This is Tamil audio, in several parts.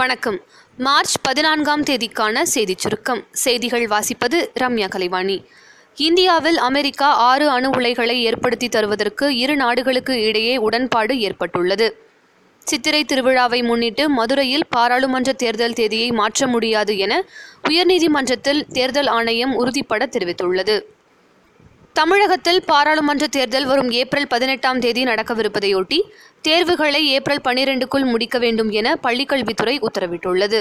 வணக்கம். மார்ச் பதினான்காம் தேதிக்கான செய்திச் சுருக்கம். செய்திகள் வாசிப்பது ரம்யா கலைவாணி. இந்தியாவில் அமெரிக்கா ஆறு அணு உலைகளை ஏற்படுத்தி தருவதற்கு இரு நாடுகளுக்கு இடையே உடன்பாடு ஏற்பட்டுள்ளது. சித்திரை திருவிழாவை முன்னிட்டு மதுரையில் பாராளுமன்ற தேர்தல் தேதியை மாற்ற முடியாது என உயர்நீதிமன்றத்தில் தேர்தல் ஆணையம் உறுதிப்பட தெரிவித்துள்ளது. தமிழகத்தில் பாராளுமன்ற தேர்தல் வரும் ஏப்ரல் பதினெட்டாம் தேதி நடக்கவிருப்பதையொட்டி தேர்வுகளை ஏப்ரல் பனிரெண்டுக்குள் முடிக்க வேண்டும் என பள்ளிக்கல்வித்துறை உத்தரவிட்டுள்ளது.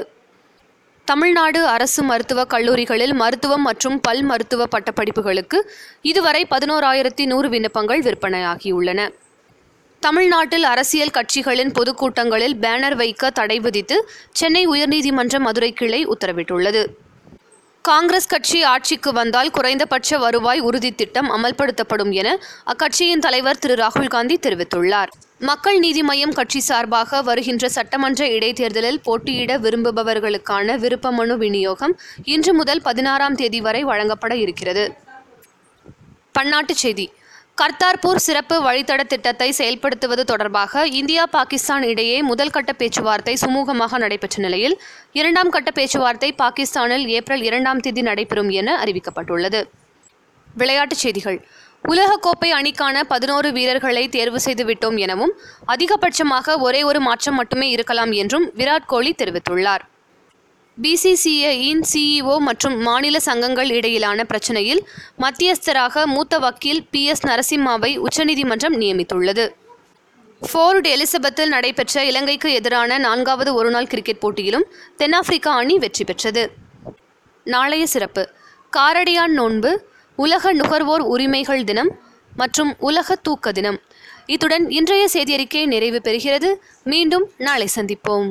தமிழ்நாடு அரசு மருத்துவக் கல்லூரிகளில் மருத்துவம் மற்றும் பல் மருத்துவ பட்டப்படிப்புகளுக்கு இதுவரை பதினோராயிரத்தி நூறு விண்ணப்பங்கள் விற்பனையாகியுள்ளன. தமிழ்நாட்டில் அரசியல் கட்சிகளின் பொதுக்கூட்டங்களில் பேனர் வைக்க தடை விதித்து சென்னை உயர்நீதிமன்ற மதுரை கிளை உத்தரவிட்டுள்ளது. காங்கிரஸ் கட்சி ஆட்சிக்கு வந்தால் குறைந்தபட்ச வருவாய் உறுதி திட்டம் அமல்படுத்தப்படும் என அக்கட்சியின் தலைவர் திரு. ராகுல் காந்தி தெரிவித்துள்ளார். மக்கள் நீதி மய்யம் கட்சி சார்பாக வருகின்ற சட்டமன்ற இடைத்தேர்தலில் போட்டியிட விரும்புபவர்களுக்கான விருப்ப மனு விநியோகம் இன்று முதல் பதினாறாம் தேதி வரை வழங்கப்பட இருக்கிறது. பன்னாட்டுச் செய்தி. கர்த்தார்பூர் சிறப்பு வழித்தட திட்டத்தை செயல்படுத்துவது தொடர்பாக இந்தியா பாகிஸ்தான் இடையே முதல் கட்ட பேச்சுவார்த்தை சுமூகமாக நடைபெற்ற நிலையில் இரண்டாம் கட்ட பேச்சுவார்த்தை பாகிஸ்தானில் ஏப்ரல் இரண்டாம் தேதி நடைபெறும் என அறிவிக்கப்பட்டுள்ளது. விளையாட்டுச் செய்திகள். உலகக்கோப்பை அணிக்கான பதினோரு வீரர்களை தேர்வு செய்துவிட்டோம் எனவும் அதிகபட்சமாக ஒரே ஒரு மாற்றம் மட்டுமே இருக்கலாம் என்றும் விராட் கோலி தெரிவித்துள்ளார். பிசிசிஐயின் சிஇஓ மற்றும் மாநில சங்கங்கள் இடையிலான பிரச்சினையில் மத்தியஸ்தராக மூத்த வக்கீல் பி எஸ் நரசிம்மாவை உச்சநீதிமன்றம் நியமித்துள்ளது. ஃபோர்ட் எலிசபெத்தில் நடைபெற்ற இலங்கைக்கு எதிரான நான்காவது ஒருநாள் கிரிக்கெட் போட்டியிலும் தென்னாப்பிரிக்கா அணி வெற்றி பெற்றது. நாளைய சிறப்பு. காரடியான் நோன்பு உலக நுகர்வோர் உரிமைகள் தினம் மற்றும் உலக தூக்க தினம். இத்துடன் இன்றைய செய்தியறிக்கை நிறைவு பெறுகிறது. மீண்டும் நாளை சந்திப்போம்.